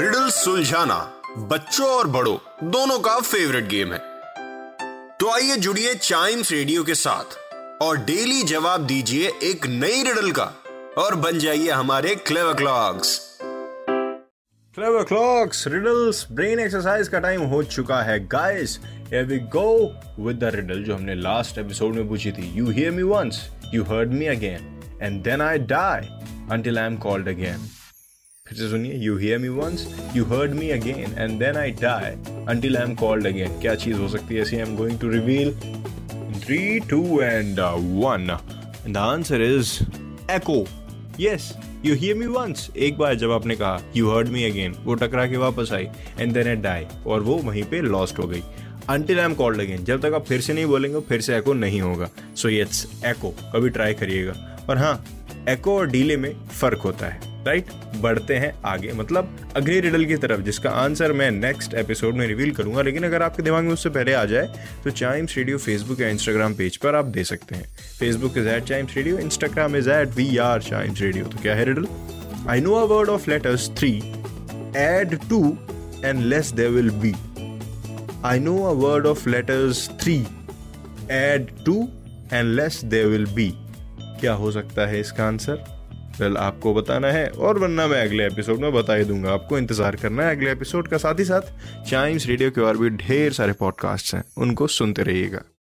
Riddle सुलझाना बच्चों और बड़ों, दोनों का फेवरेट गेम है। तो आइए जुड़िए चाइम्स रेडियो के साथ और डेली जवाब दीजिए एक नई रिडल का और बन जाइए हमारे clever clocks clever clocks riddles brain exercise का टाइम हो चुका है। Guys here we go with the riddle जो हमने लास्ट एपिसोड में पूछी थी। You hear me once you heard me again and then I die until I am called again फिर से सुनिए you hear me once you heard me again and then I die until I am called again क्या चीज़ हो सकती है ऐसी I am going to reveal three two and one the answer is echo yes you hear me once एक बार जब आपने कहा यू हर्ड मी अगेन वो टकरा के वापस आई एंड देन इट डाई और वो वहीं पे लॉस्ट हो गई. Until I am called again जब तक आप फिर से नहीं बोलेंगे फिर से एको नहीं होगा. सो इट्स एको कभी ट्राई करिएगा. और हाँ एको और डीले में फ़र्क होता है. राइट बढ़ते हैं आगे। मतलब अगले रिडल की तरफ़, जिसका आंसर मैं नेक्स्ट एपिसोड में रिवील करूँगा, लेकिन अगर आपके दिमाग में उससे पहले आ जाए तो चाइम्स रेडियो फेसबुक या इंस्टाग्राम पेज पर आप दे सकते हैं। Facebook is at Chimes radio Instagram is at we are Chimes radio तो क्या है riddle? I know a word of letters three add two and less they will be I know a word of letters three. Add two, and less there will be. क्या हो सकता है इसका answer well आपको बताना है और वरना मैं अगले एपिसोड में बता ही दूँगा। आपको इंतज़ार करना है अगले एपिसोड का साथ ही साथ। चाइम्स रेडियो के और भी ढेर सारे पॉडकास्ट हैं, उनको सुनते रहिएगा।